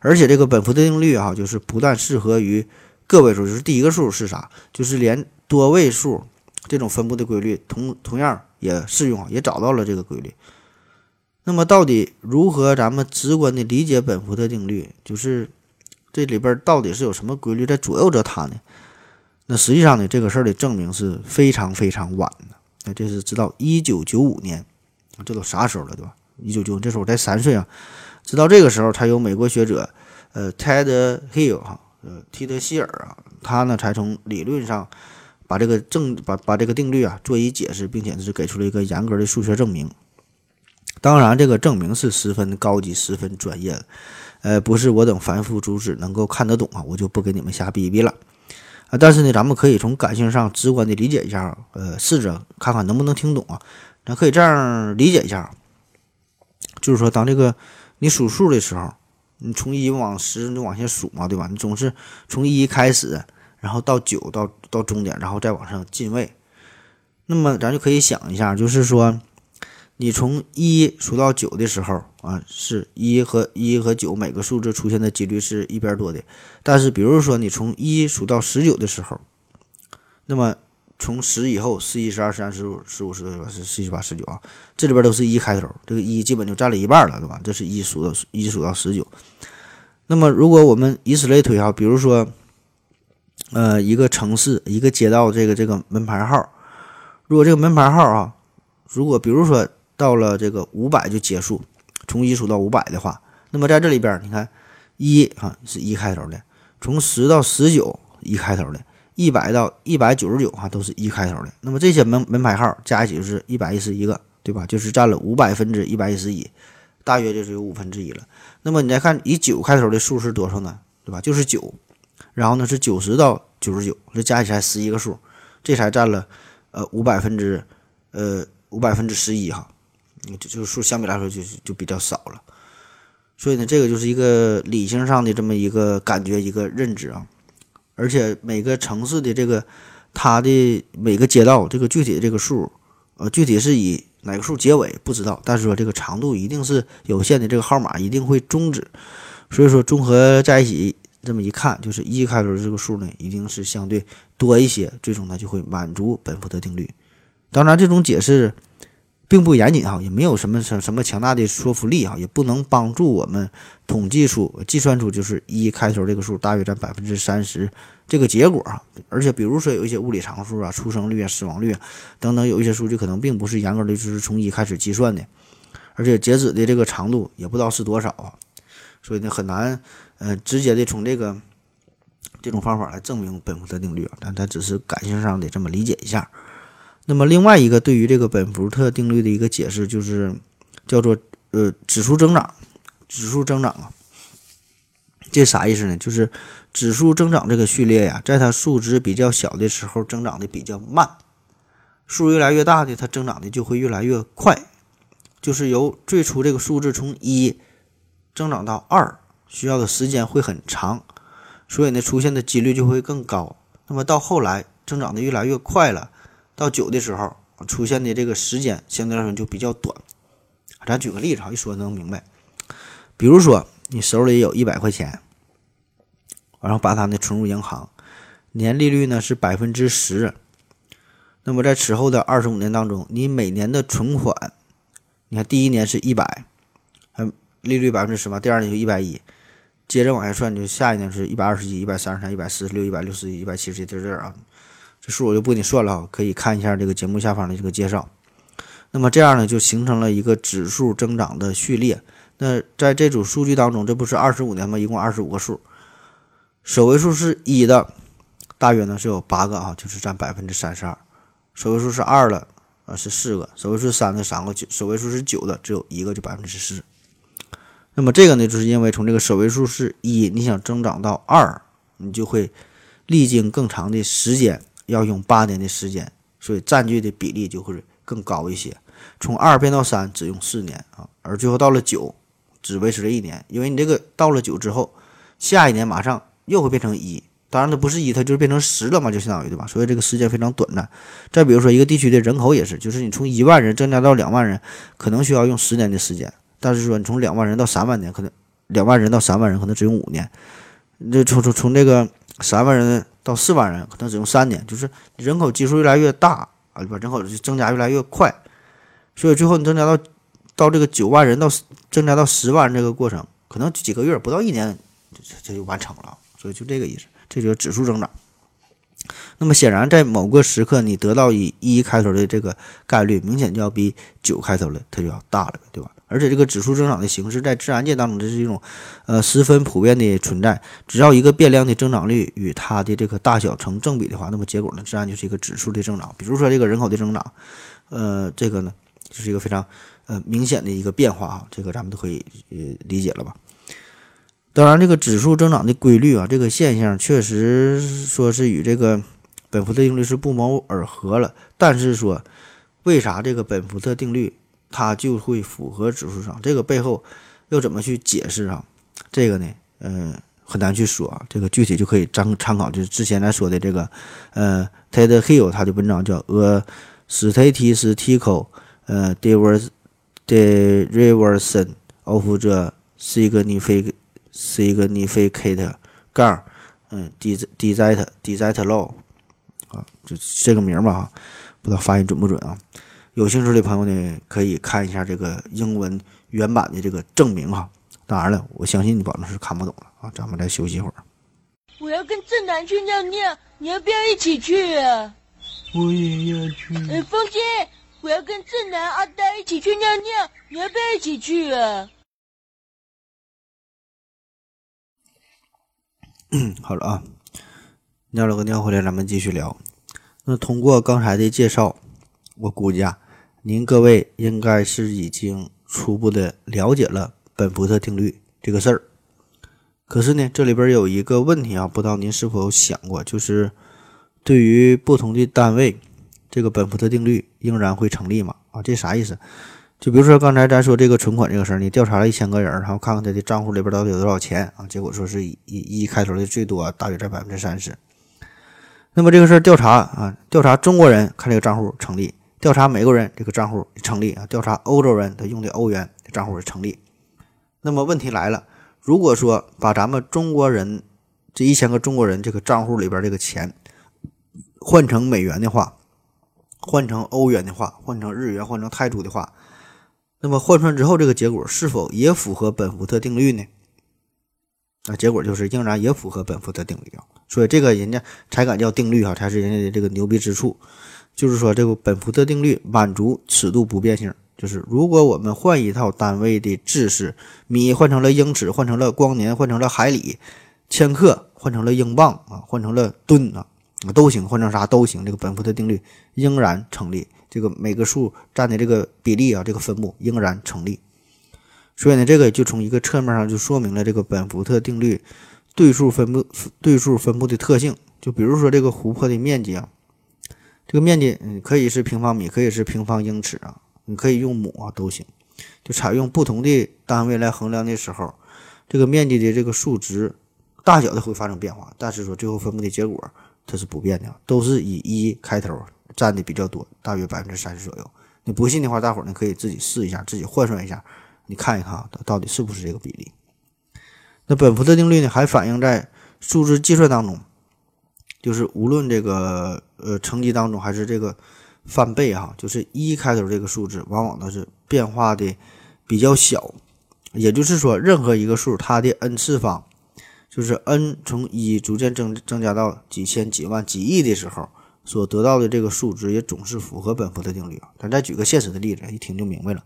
而且这个本福特定律啊，就是不但适合于个位数，就是第一个数是啥，就是连多位数这种分布的规律同同样也适用啊，也找到了这个规律。那么到底如何咱们直观的理解本福特定律？就是这里边到底是有什么规律在左右着它呢？那实际上呢，这个事儿的证明是非常非常晚的。那这是直到一九九五年，这都啥时候了，对吧？一九九五这时候我才三岁啊。直到这个时候，才有美国学者，呃，Ted Hill 哈，呃，提德希尔啊，他呢才从理论上把这个证把把这个定律啊做一解释，并且是给出了一个严格的数学证明。当然，这个证明是十分高级、十分专业的，呃，不是我等凡夫俗子能够看得懂啊，我就不给你们瞎逼逼了。但是呢，咱们可以从感性上直观的理解一下，呃，试着看看能不能听懂啊。咱可以这样理解一下，就是说，当这个你数数的时候，你从一往十你往下数嘛，对吧？你总是从一开始，然后到九，到到终点，然后再往上进位。那么咱就可以想一下，就是说，你从一数到九的时候啊，是一和一和九每个数字出现的几率是一边多的。但是，比如说你从一数到十九的时候，那么从十以后，十一、十二、十三、十五、十五、十六、十七、十八、十九啊，这里边都是一开头，这个一基本就占了一半了，对吧？这是一数到一数到十九。那么，如果我们以此类推哈，比如说，呃，一个城市一个街道这个这个门牌号，如果这个门牌号啊，如果比如说到了这个五百就结束，从一数到五百的话，那么在这里边你看一啊是一开头的，从十到十九一开头的。一百到一百九十九哈都是一开头的，那么这些门门牌号加一起就是一百一十一个，对吧？就是占了五百分之一百一十一，大约就是有五分之一了。那么你再看以九开头的数是多少呢？对吧？就是九，然后呢是九十到九十九，这加起来十一个数，这才占了呃五百分之呃五百分之十一哈，就就数相比来说就就比较少了。所以呢，这个就是一个理性上的这么一个感觉，一个认知啊。而且每个城市的这个，它的每个街道这个具体的这个数，呃，具体是以哪个数结尾不知道，但是说这个长度一定是有限的，这个号码一定会终止。所以说综合在一起这么一看，就是一开头的这个数呢，一定是相对多一些，最终呢就会满足本福德定律。当然，这种解释并不严谨哈，也没有什么什什么强大的说服力哈，也不能帮助我们统计出计算出就是一开头这个数大约占百分之三十这个结果啊。而且比如说有一些物理常数啊，出生率啊、死亡率啊等等，有一些数据可能并不是严格的就是从一开始计算的，而且截止的这个长度也不知道是多少啊，所以呢很难呃直接的从这个这种方法来证明本福特定律啊，但它只是感性上的这么理解一下。那么另外一个对于这个本福特定律的一个解释，就是叫做呃指数增长，指数增长啊，这啥意思呢？就是指数增长这个序列呀，在它数值比较小的时候增长的比较慢，数越来越大的它增长的就会越来越快，就是由最初这个数字从一增长到二需要的时间会很长，所以呢出现的几率就会更高。那么到后来增长的越来越快了。到九的时候出现的这个时间相对来说就比较短。咱举个例子哈，一说能明白。比如说你手里有一百块钱，然后把它呢存入银行，年利率呢是百分之十。那么在此后的二十五年当中，你每年的存款，你看第一年是一百，嗯，利率百分之十嘛，第二年就一百一，接着往下算，就下一年是一百二十一、一百三十三、一百四十六、一百六十一、一百七十一，在这儿啊。这数我就不给你算了啊，可以看一下这个节目下方的这个介绍。那么这样呢，就形成了一个指数增长的序列。那在这组数据当中，这不是二十五年吗？一共二十五个数，首位数是一的，大约呢是有八个啊，就是占百分之三十二。首位数是二的，啊是四个；首位数三的三个；九首位数是九的，只有一个，就百分之四。那么这个呢，就是因为从这个首位数是一，你想增长到二，你就会历经更长的时间，要用八年的时间，所以占据的比例就会更高一些。从二变到三只用四年啊，而最后到了九，只维持了一年，因为你这个到了九之后，下一年马上又会变成一，当然它不是一，它就是变成十了嘛，就相当于对吧？所以这个时间非常短暂。再比如说一个地区的人口也是，就是你从一万人增加到两万人，可能需要用十年的时间。但是说你从两万人到三万年，可能两万人到三万人可能只用五年，这从从从这个三万人到四万人可能只用三年，就是人口基数越来越大啊，对吧？人口增加越来越快，所以最后你增加到到这个九万人到增加到十万人这个过程，可能几个月不到一年这这就完成了，所以就这个意思，这就是指数增长。那么显然，在某个时刻，你得到以一开头的这个概率，明显就要比九开头的它就要大了，对吧？而且这个指数增长的形式在自然界当中，这是一种呃十分普遍的存在。只要一个变量的增长率与它的这个大小成正比的话，那么结果呢，自然就是一个指数的增长。比如说这个人口的增长，呃，这个呢就是一个非常呃明显的一个变化啊，这个咱们都可以呃理解了吧？当然，这个指数增长的规律啊，这个现象确实说是与这个本福特定律是不谋而合了。但是说，为啥这个本福特定律？它就会符合指数上，这个背后要怎么去解释啊？这个呢，嗯，很难去说啊。这个具体就可以参参考，就是之前咱说的这个，呃，Ted Hill 他的文章叫《A Statistical 呃 Diversity of the Significant Significant 杠嗯，Des D Z D Z Law 啊，就这个名儿吧哈，不知道发音准不准啊？有兴趣的朋友呢，可以看一下这个英文原版的这个证明哈。当然了，我相信你保证是看不懂了啊。咱们再休息一会儿。我要跟正南去尿尿，你要不要一起去啊？我也要去。哎，风姐，我要跟正南、阿呆一起去尿尿，你要不要一起去啊？嗯，好了啊，尿了个尿回来，咱们继续聊。那通过刚才的介绍，我估计啊。您各位应该是已经初步的了解了本福特定律这个事儿，可是呢，这里边有一个问题啊，不知道您是否想过，就是对于不同的单位，这个本福特定律仍然会成立吗？啊，这啥意思？就比如说刚才咱说这个存款这个事儿，你调查了一千个人，然后看看他的账户里边到底有多少钱啊，结果说是以以一开头的最多，大约在百分之三十。那么这个事儿调查啊，调查中国人看这个账户成立。调查美国人这个账户成立啊，调查欧洲人他用的欧元账户成立。那么问题来了，如果说把咱们中国人这一千个中国人这个账户里边这个钱换成美元的话，换成欧元的话，换成日元，换成泰铢的话，那么换算之后这个结果是否也符合本福特定律呢？那结果就是仍然也符合本福特定律啊，所以这个人家才敢叫定律啊，才是人家的这个牛逼之处。就是说，这个本福特定律满足尺度不变性。就是如果我们换一套单位的制式，米换成了英尺，换成了光年，换成了海里，千克换成了英镑啊，换成了吨啊，都行，换成啥都行。这个本福特定律仍然成立。这个每个数占的这个比例啊，这个分布仍然成立。所以呢，这个就从一个侧面上就说明了这个本福特定律对数分布对数分布的特性。就比如说这个湖泊的面积啊。这个面积，嗯，可以是平方米，可以是平方英尺啊，你可以用亩啊，都行。就采用不同的单位来衡量的时候，这个面积的这个数值大小的会发生变化，但是说最后分布的结果它是不变的，都是以一开头占的比较多，大约百分之三十左右。你不信的话，大伙儿呢可以自己试一下，自己换算一下，你看一看啊，到底是不是这个比例。那本福特定律呢，还反映在数字计算当中。就是无论这个呃乘积当中还是这个翻倍哈，就是一开头这个数字往往都是变化的比较小，也就是说任何一个数它的 n 次方，就是 n 从一逐渐增增加到几千几万几亿的时候，所得到的这个数值也总是符合本福特定律。咱再举个现实的例子，一听就明白了。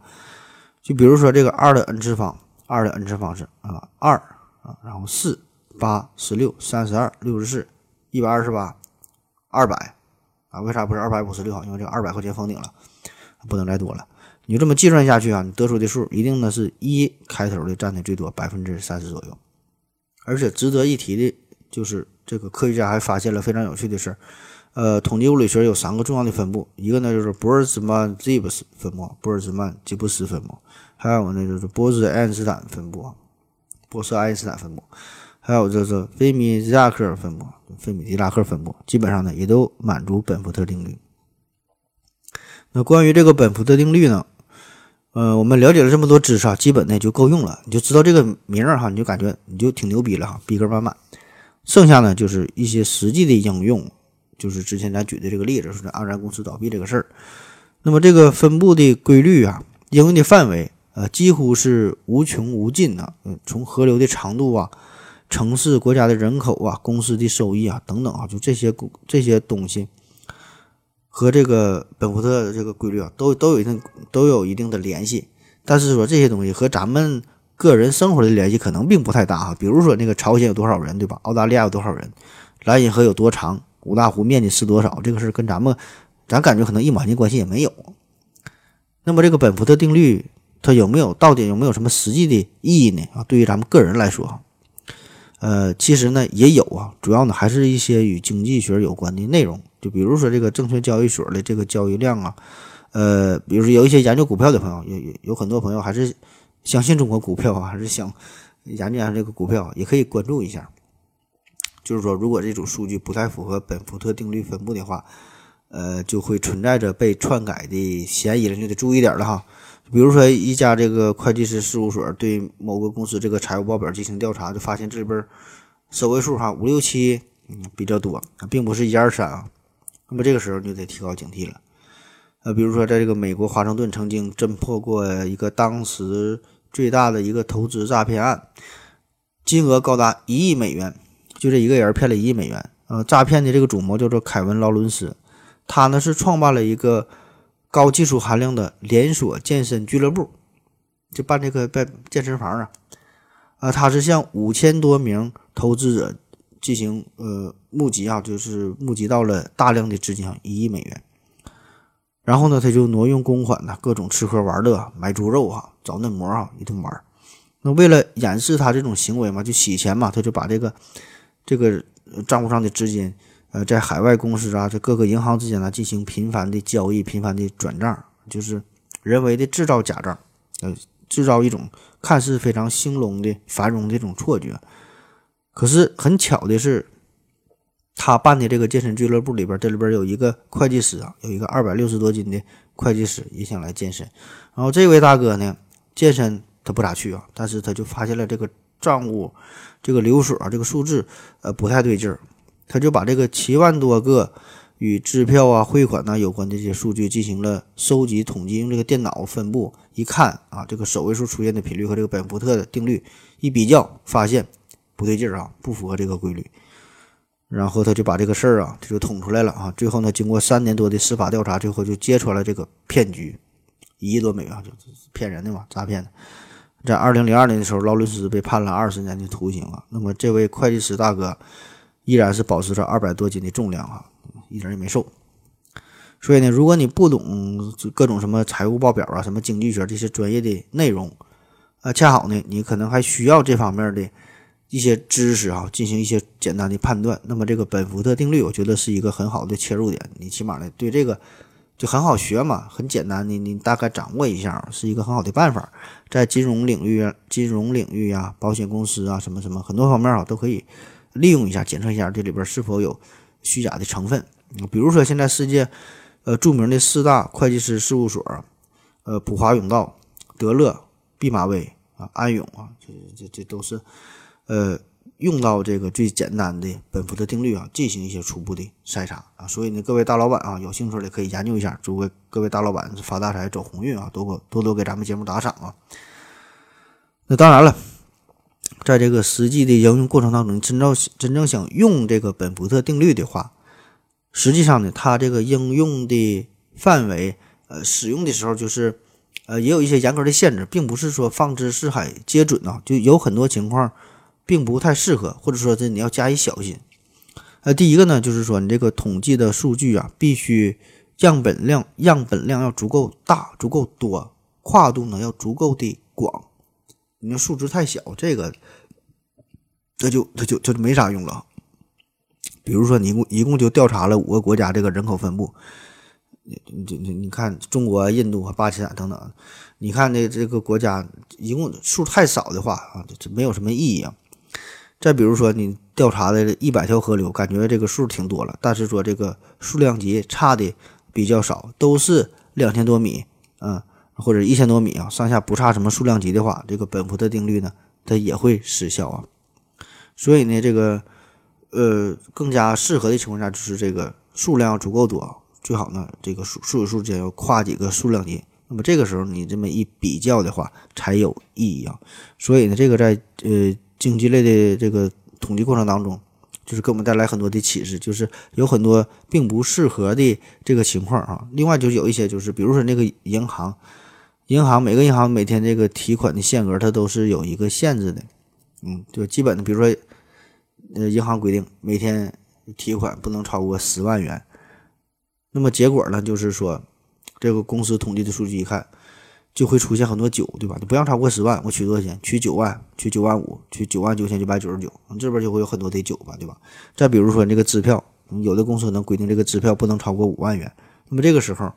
就比如说这个二的 n 次方，二的 n 次方是啊，二啊，然后四、八、十六、三十二、六十四、一百二十八、二百啊，为啥不是二百五十六？因为这二百块钱封顶了，不能再多了。你就这么计算下去啊，你得出的数一定呢是一开头的占的最多，百分之三十左右。而且值得一提的就是，这个科学家还发现了非常有趣的事儿。呃，统计物理学有三个重要的分布，一个呢就是玻尔兹曼吉布斯分布，玻尔兹曼吉布斯分布，还有呢就是波兹爱因斯坦分布，波斯爱因斯坦分布，还有就是费米狄拉克分布，费米狄拉克分布，基本上呢也都满足本福特定律。那关于这个本福特定律呢，呃，我们了解了这么多知识啊，基本呢就够用了，你就知道这个名儿哈，你就感觉你就挺牛逼了哈，逼格满满。剩下呢就是一些实际的应用。就是之前咱举的这个例子，说是安然公司倒闭这个事儿。那么这个分布的规律啊，应用的范围呃，几乎是无穷无尽的。嗯，从河流的长度啊，城市国家的人口啊，公司的收益啊等等啊，就这些这些东西和这个本福特这个规律啊，都都有一定都有一定的联系。但是说这些东西和咱们个人生活的联系可能并不太大哈。比如说那个朝鲜有多少人，对吧？澳大利亚有多少人？莱茵河有多长？五大湖面积是多少？这个事跟咱们，咱感觉可能一毛钱关系也没有。那么这个本福特定律，它有没有到底有没有什么实际的意义呢？啊，对于咱们个人来说，呃，其实呢也有啊，主要呢还是一些与经济学有关的内容。就比如说这个证券交易所的这个交易量啊，呃，比如说有一些研究股票的朋友，有有有很多朋友还是相信中国股票啊，还是想研究研这个股票，也可以关注一下。就是说，如果这组数据不太符合本福特定律分布的话，呃，就会存在着被篡改的嫌疑了，就得注意点了哈。比如说，一家这个会计师事务所对某个公司这个财务报表进行调查，就发现这里边首位数哈五六七，嗯，比较多，并不是一二三啊。那么这个时候就得提高警惕了。呃，比如说，在这个美国华盛顿曾经侦破过一个当时最大的一个投资诈骗案，金额高达一亿美元。就这一个人骗了一亿美元，呃，诈骗的这个主谋叫做凯文·劳伦斯，他呢是创办了一个高技术含量的连锁健身俱乐部，就办这个办健身房啊，啊，他是向五千多名投资者进行呃募集啊，就是募集到了大量的资金，一亿美元，然后呢，他就挪用公款呢，各种吃喝玩乐，买猪肉啊，找嫩模啊，一通玩。那为了掩饰他这种行为嘛，就洗钱嘛，他就把这个。这个账户上的资金，呃，在海外公司啊，这各个银行之间呢进行频繁的交易、频繁的转账，就是人为的制造假账，呃，制造一种看似非常兴隆的繁荣的这种错觉。可是很巧的是，他办的这个健身俱乐部里边，这里边有一个会计师啊，有一个二百六十多斤的会计师也想来健身。然后这位大哥呢，健身他不咋去啊，但是他就发现了这个账务。这个流水啊，这个数字呃不太对劲儿，他就把这个七万多个与支票啊、汇款呐有关的这些数据进行了收集统计，用这个电脑分布一看啊，这个首位数出现的频率和这个本福特的定律一比较，发现不对劲儿啊，不符合这个规律。然后他就把这个事儿啊，他就捅出来了啊。最后呢，经过三年多的司法调查，最后就揭穿了这个骗局，一亿多美元就骗人的嘛，诈骗的。在二零零二年的时候，劳伦斯被判了二十年的徒刑啊。那么这位会计师大哥依然是保持着二百多斤的重量啊，一点也没瘦。所以呢，如果你不懂各种什么财务报表啊、什么经济学这些专业的内容，啊，恰好呢，你可能还需要这方面的一些知识啊，进行一些简单的判断。那么这个本福特定律，我觉得是一个很好的切入点。你起码呢，对这个。就很好学嘛，很简单的，你大概掌握一下，是一个很好的办法。在金融领域、金融领域啊、保险公司啊，什么什么很多方面啊，都可以利用一下，检测一下这里边是否有虚假的成分。比如说，现在世界呃著名的四大会计师事务所，呃普华永道、德勒、毕马威啊、安永啊，这这这都是呃。用到这个最简单的本福特定律啊，进行一些初步的筛查啊，所以呢，各位大老板啊，有兴趣的可以研究一下。祝各位大老板发大财、走鸿运啊，多多多多给咱们节目打赏啊。那当然了，在这个实际的应用过程当中，真正真正想用这个本福特定律的话，实际上呢，它这个应用的范围，呃，使用的时候就是呃，也有一些严格的限制，并不是说放之四海皆准呐、就有很多情况并不太适合，或者说这你要加以小心。呃，第一个呢，就是说你这个统计的数据啊，必须样本量样本量要足够大、足够多，跨度呢要足够的广。你那数值太小，这个这就这就这就没啥用了。比如说，你一共一共就调查了五个国家这个人口分布，你你你你看中国、印度和巴基斯坦等等，你看这这个国家一共数太少的话啊，这没有什么意义啊。再比如说，你调查的一百条河流，感觉这个数挺多了，但是说这个数量级差的比较少，都是两千多米，嗯，或者一千多米啊，上下不差什么数量级的话，这个本福特定律呢，它也会失效啊。所以呢，这个呃更加适合的情况下，就是这个数量足够多，最好呢这个数数与数之间要跨几个数量级。那么这个时候你这么一比较的话，才有意义啊。所以呢，这个在呃经济类的这个统计过程当中，就是给我们带来很多的启示，就是有很多并不适合的这个情况啊。另外就有一些就是，比如说那个银行，银行每个银行每天这个提款的限额它都是有一个限制的，嗯，就基本的，比如说呃银行规定每天提款不能超过十万元，那么结果呢就是说。这个公司统计的数据一看，就会出现很多九，对吧？你不让超过十万，我取多少钱？取九万，取九万五，取九万九千九百九十九，这边就会有很多的九吧，对吧？再比如说这个支票，有的公司能规定这个支票不能超过五万元，那么这个时候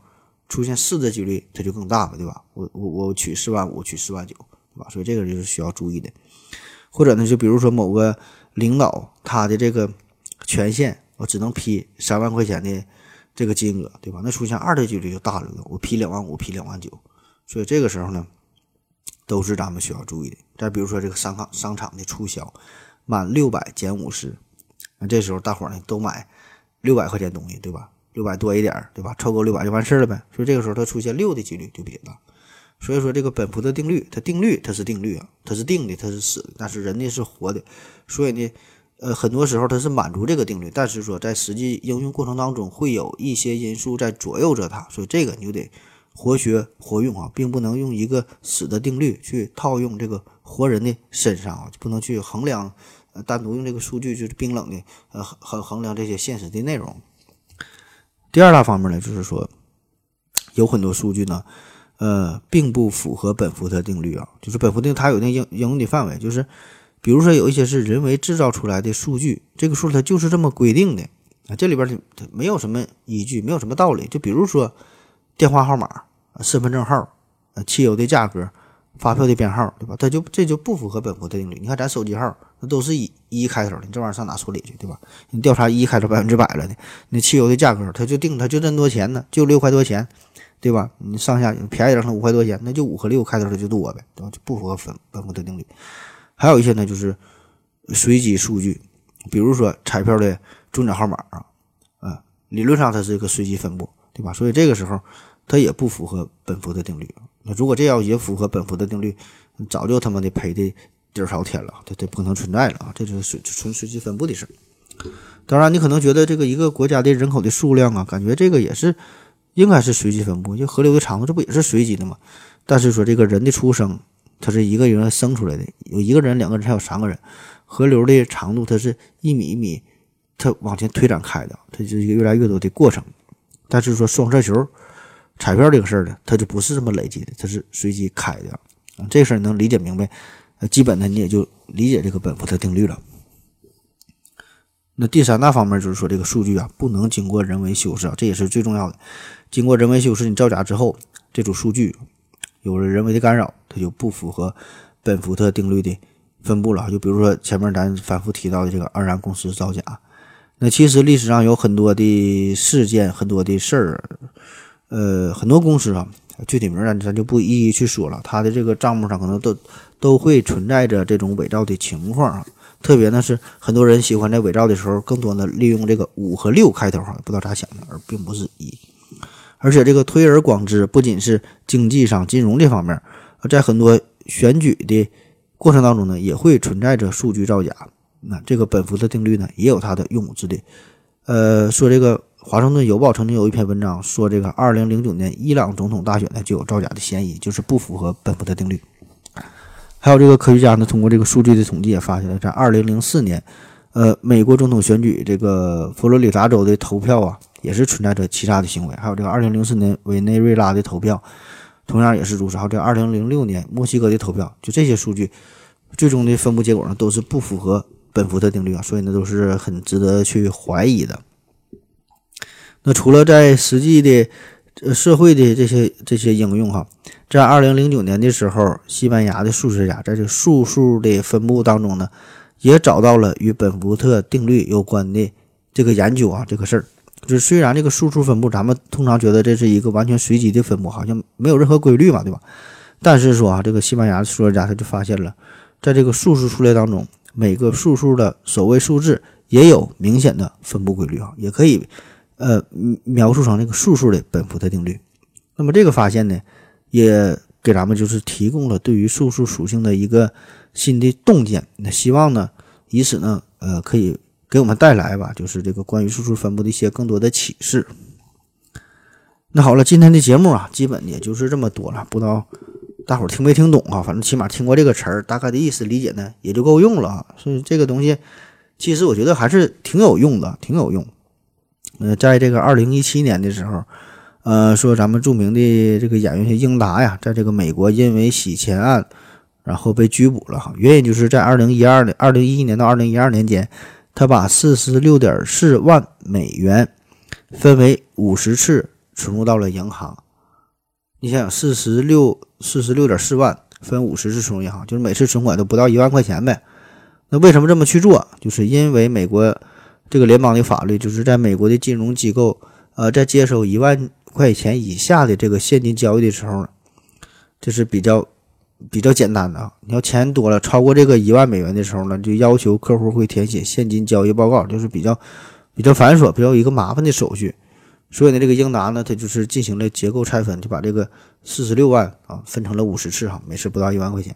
出现四的几率它就更大了，对吧？我我我取四万五，取四万九，对吧？所以这个就是需要注意的。或者呢，就比如说某个领导他的这个权限，我只能批三万块钱的。这个金额对吧？那出现二的几率就大了，我批两万五，批两万九，所以这个时候呢，都是咱们需要注意的。再比如说这个商场商场的促销，满六百减五十，那这时候大伙呢都买六百块钱东西，对吧？六百多一点，对吧？超过六百就完事儿了呗。所以这个时候它出现六的几率就比较大。所以说这个本福的定律，它定律它是定律啊，它是定的，它是死的，但是人呢是活的，所以呢。呃，很多时候它是满足这个定律，但是说在实际应用过程当中，会有一些因素在左右着它，所以这个你就得活学活用啊，并不能用一个死的定律去套用这个活人的身上啊，就不能去衡量，单独用这个数据就是冰冷的，呃，衡衡量这些现实的内容。第二大方面呢，就是说有很多数据呢，呃，并不符合本福特定律啊，就是本福定它有那应应用的范围，就是。比如说有一些是人为制造出来的数据，这个数它就是这么规定的啊，这里边它没有什么依据，没有什么道理。就比如说电话号码、身份证号、汽油的价格、发票的编号，对吧？它就这就不符合本福的定律。你看咱手机号那都是以一开头的，你这玩意儿上哪处理去，对吧？你调查一开头百分之百了的，那汽油的价格它就定它就这么多钱呢，就六块多钱，对吧？你上下便宜点，上五块多钱，那就五和六开头的就多呗，对吧？就不符合本本福的定律。还有一些呢，就是随机数据，比如说彩票的中奖号码啊，嗯，理论上它是一个随机分布，对吧？所以这个时候它也不符合本福的定律。那如果这要也符合本福的定律，早就他妈的赔的底儿朝天了，它它不可能存在了啊！这就是随纯随机分布的事儿。当然，你可能觉得这个一个国家的人口的数量啊，感觉这个也是应该是随机分布，就河流的长度这不也是随机的吗？但是说这个人的出生。它是一个人生出来的，有一个人、两个人，还有三个人。河流的长度，它是一米一米，它往前推展开的，它是一个越来越多的过程。但是说双色球、彩票这个事儿呢，它就不是这么累积的，它是随机开的啊。这事儿能理解明白，呃，基本呢你也就理解这个本福特定律了。那第三大方面就是说，这个数据啊，不能经过人为修饰啊，这也是最重要的。经过人为修饰，你造假之后，这组数据。有了人为的干扰，它就不符合本福特定律的分布了。就比如说前面咱反复提到的这个二然公司造假，那其实历史上有很多的事件，很多的事儿，呃，很多公司啊，具体名咱咱就不一一去说了。它的这个账目上可能都都会存在着这种伪造的情况啊。特别呢是很多人喜欢在伪造的时候，更多的利用这个五和六开头哈，不知道咋想的，而并不是一。而且这个推而广之，不仅是经济上、金融这方面，在很多选举的过程当中呢，也会存在着数据造假。那这个本福特定律呢，也有它的用武之地。呃，说这个华盛顿邮报曾经有一篇文章说，这个二零零九年伊朗总统大选呢就有造假的嫌疑，就是不符合本福特定律。还有这个科学家呢，通过这个数据的统计也发现了，在二零零四年，呃，美国总统选举这个佛罗里达州的投票啊，也是存在着欺诈的行为。还有这个二零零四年委内瑞拉的投票，同样也是如此。还有这二零零六年墨西哥的投票，就这些数据，最终的分布结果呢，都是不符合本福特定律啊，所以呢，都是很值得去怀疑的。那除了在实际的呃社会的这些这些应用哈，在二零零九年的时候，西班牙的数学家在这数数的分布当中呢，也找到了与本福特定律有关的这个研究啊，这个事儿。就是虽然这个数数分布，咱们通常觉得这是一个完全随机的分布，好像没有任何规律嘛，对吧？但是说啊，这个西班牙的数学家他就发现了，在这个数数数列当中，每个数数的首位数字也有明显的分布规律啊，也可以。呃，描述成那个数数的本福特定律。那么这个发现呢，也给咱们就是提供了对于数数属性的一个新的洞见。那希望呢，以此呢，呃，可以给我们带来吧，就是这个关于数数分布的一些更多的启示。那好了，今天的节目啊，基本也就是这么多了。不知道大伙听没听懂啊？反正起码听过这个词儿，大概的意思理解呢，也就够用了啊。所以这个东西，其实我觉得还是挺有用的，挺有用。呃，在这个二零一七年的时候，呃，说咱们著名的这个演员英达呀，在这个美国因为洗钱案，然后被拘捕了哈。原因就是在二零一二年、二零一一年到二零一二年间，他把四十六点四万美元分为五十次存入到了银行。你想想，四十六四十六点四万分五十次存入银行，就是每次存款都不到一万块钱呗。那为什么这么去做？就是因为美国。这个联邦的法律就是在美国的金融机构，呃，在接收一万块钱以下的这个现金交易的时候，这是比较比较简单的啊。你要钱多了，超过这个一万美元的时候呢，就要求客户会填写现金交易报告，就是比较比较繁琐、比较一个麻烦的手续。所以呢，这个英达呢，他就是进行了结构拆分，就把这个四十六万啊分成了五十次哈，每次不到一万块钱。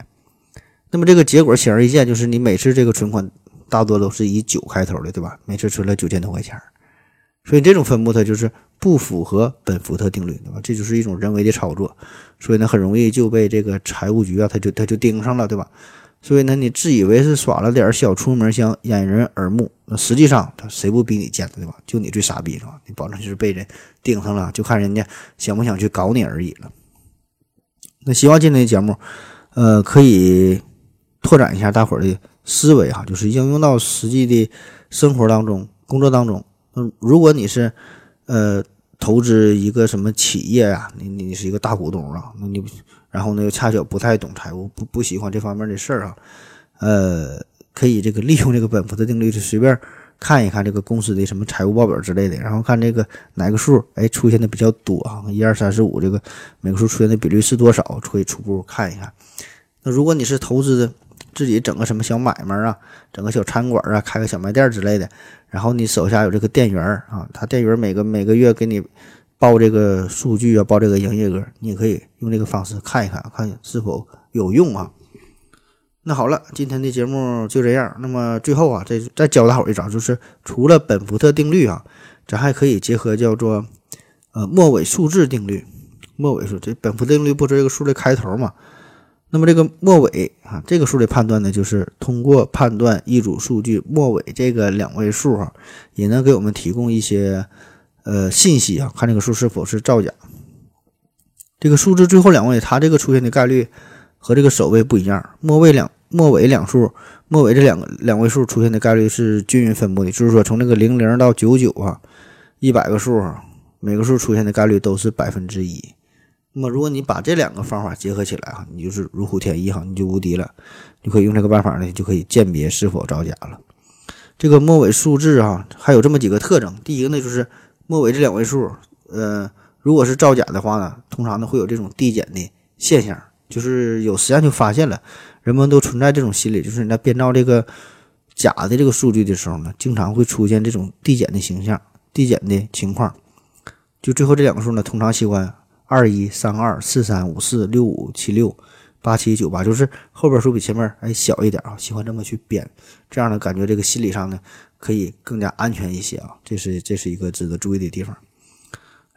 那么这个结果显而易见，就是你每次这个存款。大多都是以九开头的，对吧？每次存了九千多块钱，所以这种分布它就是不符合本福特定律，对吧？这就是一种人为的操作，所以呢，很容易就被这个财务局啊，他就他就盯上了，对吧？所以呢，你自以为是耍了点小出门，想掩人耳目，那实际上他谁不比你贱，对吧？就你最傻逼，是吧？你保证就是被人盯上了，就看人家想不想去搞你而已了。那希望今天的节目，呃，可以拓展一下大伙儿的。思维哈，就是应用到实际的生活当中、工作当中。嗯，如果你是呃投资一个什么企业呀，你你是一个大股东啊，那你然后呢又恰巧不太懂财务，不不喜欢这方面的事儿啊，呃，可以这个利用这个本福特定律，就随便看一看这个公司的什么财务报表之类的，然后看这个哪个数哎出现的比较多啊，一二三四五这个每个数出现的比率是多少，可以初步看一看。那如果你是投资的，自己整个什么小买卖啊，整个小餐馆啊，开个小卖店之类的，然后你手下有这个店员啊，他店员每个每个月给你报这个数据啊，报这个营业额，你也可以用这个方式看一看，看是否有用啊。那好了，今天的节目就这样。那么最后啊，再再教大伙一招，就是除了本福特定律啊，咱还可以结合叫做呃末尾数字定律。末尾数这本福特定律不是这个数的开头嘛？那么这个末尾啊，这个数的判断呢，就是通过判断一组数据末尾这个两位数哈，也能给我们提供一些呃信息啊，看这个数是否是造假。这个数字最后两位，它这个出现的概率和这个首位不一样。末位两末尾两数，末尾这两个两位数出现的概率是均匀分布的，就是说从这个零零到九九啊，一百个数啊，每个数出现的概率都是百分之一。那么，如果你把这两个方法结合起来哈，你就是如虎添翼哈，你就无敌了。你可以用这个办法呢，就可以鉴别是否造假了。这个末尾数字哈，还有这么几个特征。第一个呢，就是末尾这两位数，呃，如果是造假的话呢，通常呢会有这种递减的现象。就是有实验就发现了，人们都存在这种心理，就是你在编造这个假的这个数据的时候呢，经常会出现这种递减的形象、递减的情况。就最后这两个数呢，通常喜欢。二一三二四三五四六五七六，八七九八，就是后边数比前面哎小一点啊，喜欢这么去编，这样呢感觉这个心理上呢可以更加安全一些啊，这是这是一个值得注意的地方。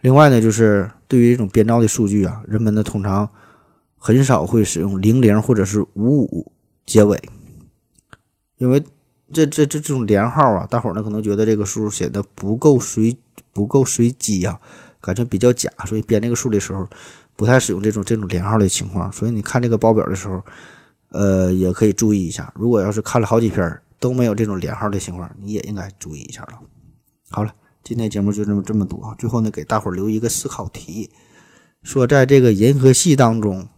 另外呢，就是对于这种编造的数据啊，人们呢通常很少会使用零零或者是五五结尾，因为这这这这种连号啊，大伙儿呢可能觉得这个数写的不够随不够随机啊，感觉比较假，所以编这个数的时候不太使用这种这种连号的情况。所以你看这个报表的时候，呃，也可以注意一下。如果要是看了好几篇都没有这种连号的情况，你也应该注意一下了。好了。今天节目就这么这么多啊！最后呢，给大伙留一个思考题，说在这个银河系当中，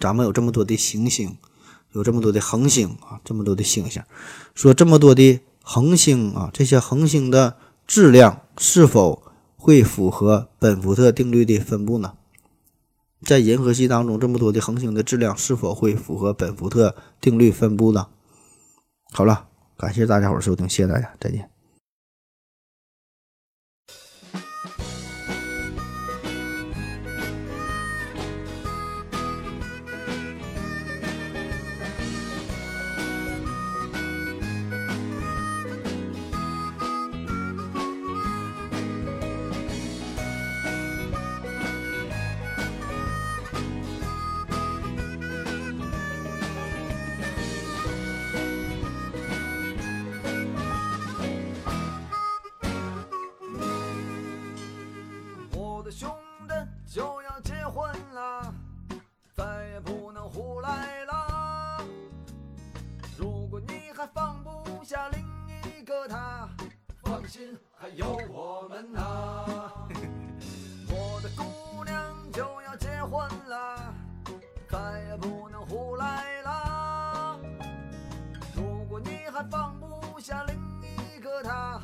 咱们有这么多的行星，有这么多的恒星啊，这么多的星星，说这么多的恒星啊，这些恒星的质量是否会符合本福特定律的分布呢？在银河系当中，这么多的恒星的质量是否会符合本福特定律分布呢？好了，感谢大家伙收听，谢谢大家，再见。心，还有我们呐。我的姑娘就要结婚了，再也不能胡来了。如果你还放不下另一个他，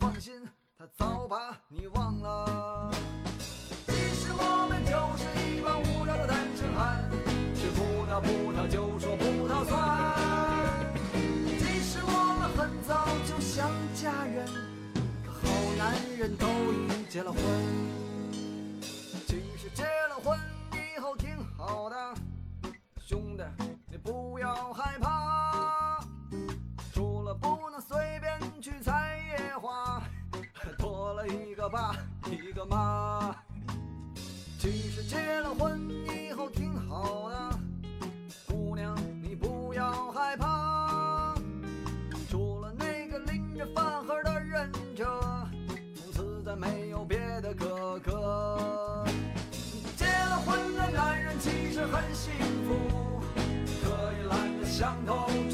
放心，他早把你忘了。其实我们就是一帮无聊的单身汉，吃葡萄葡萄就说葡萄酸。其实我们很早就想嫁人，男人都已结了婚。其实结了婚以后挺好的，兄弟你不要害怕，除了不能随便去采野花，多了一个爸一个妈。其实结了婚以后挺好的，幸福，可以来得相同。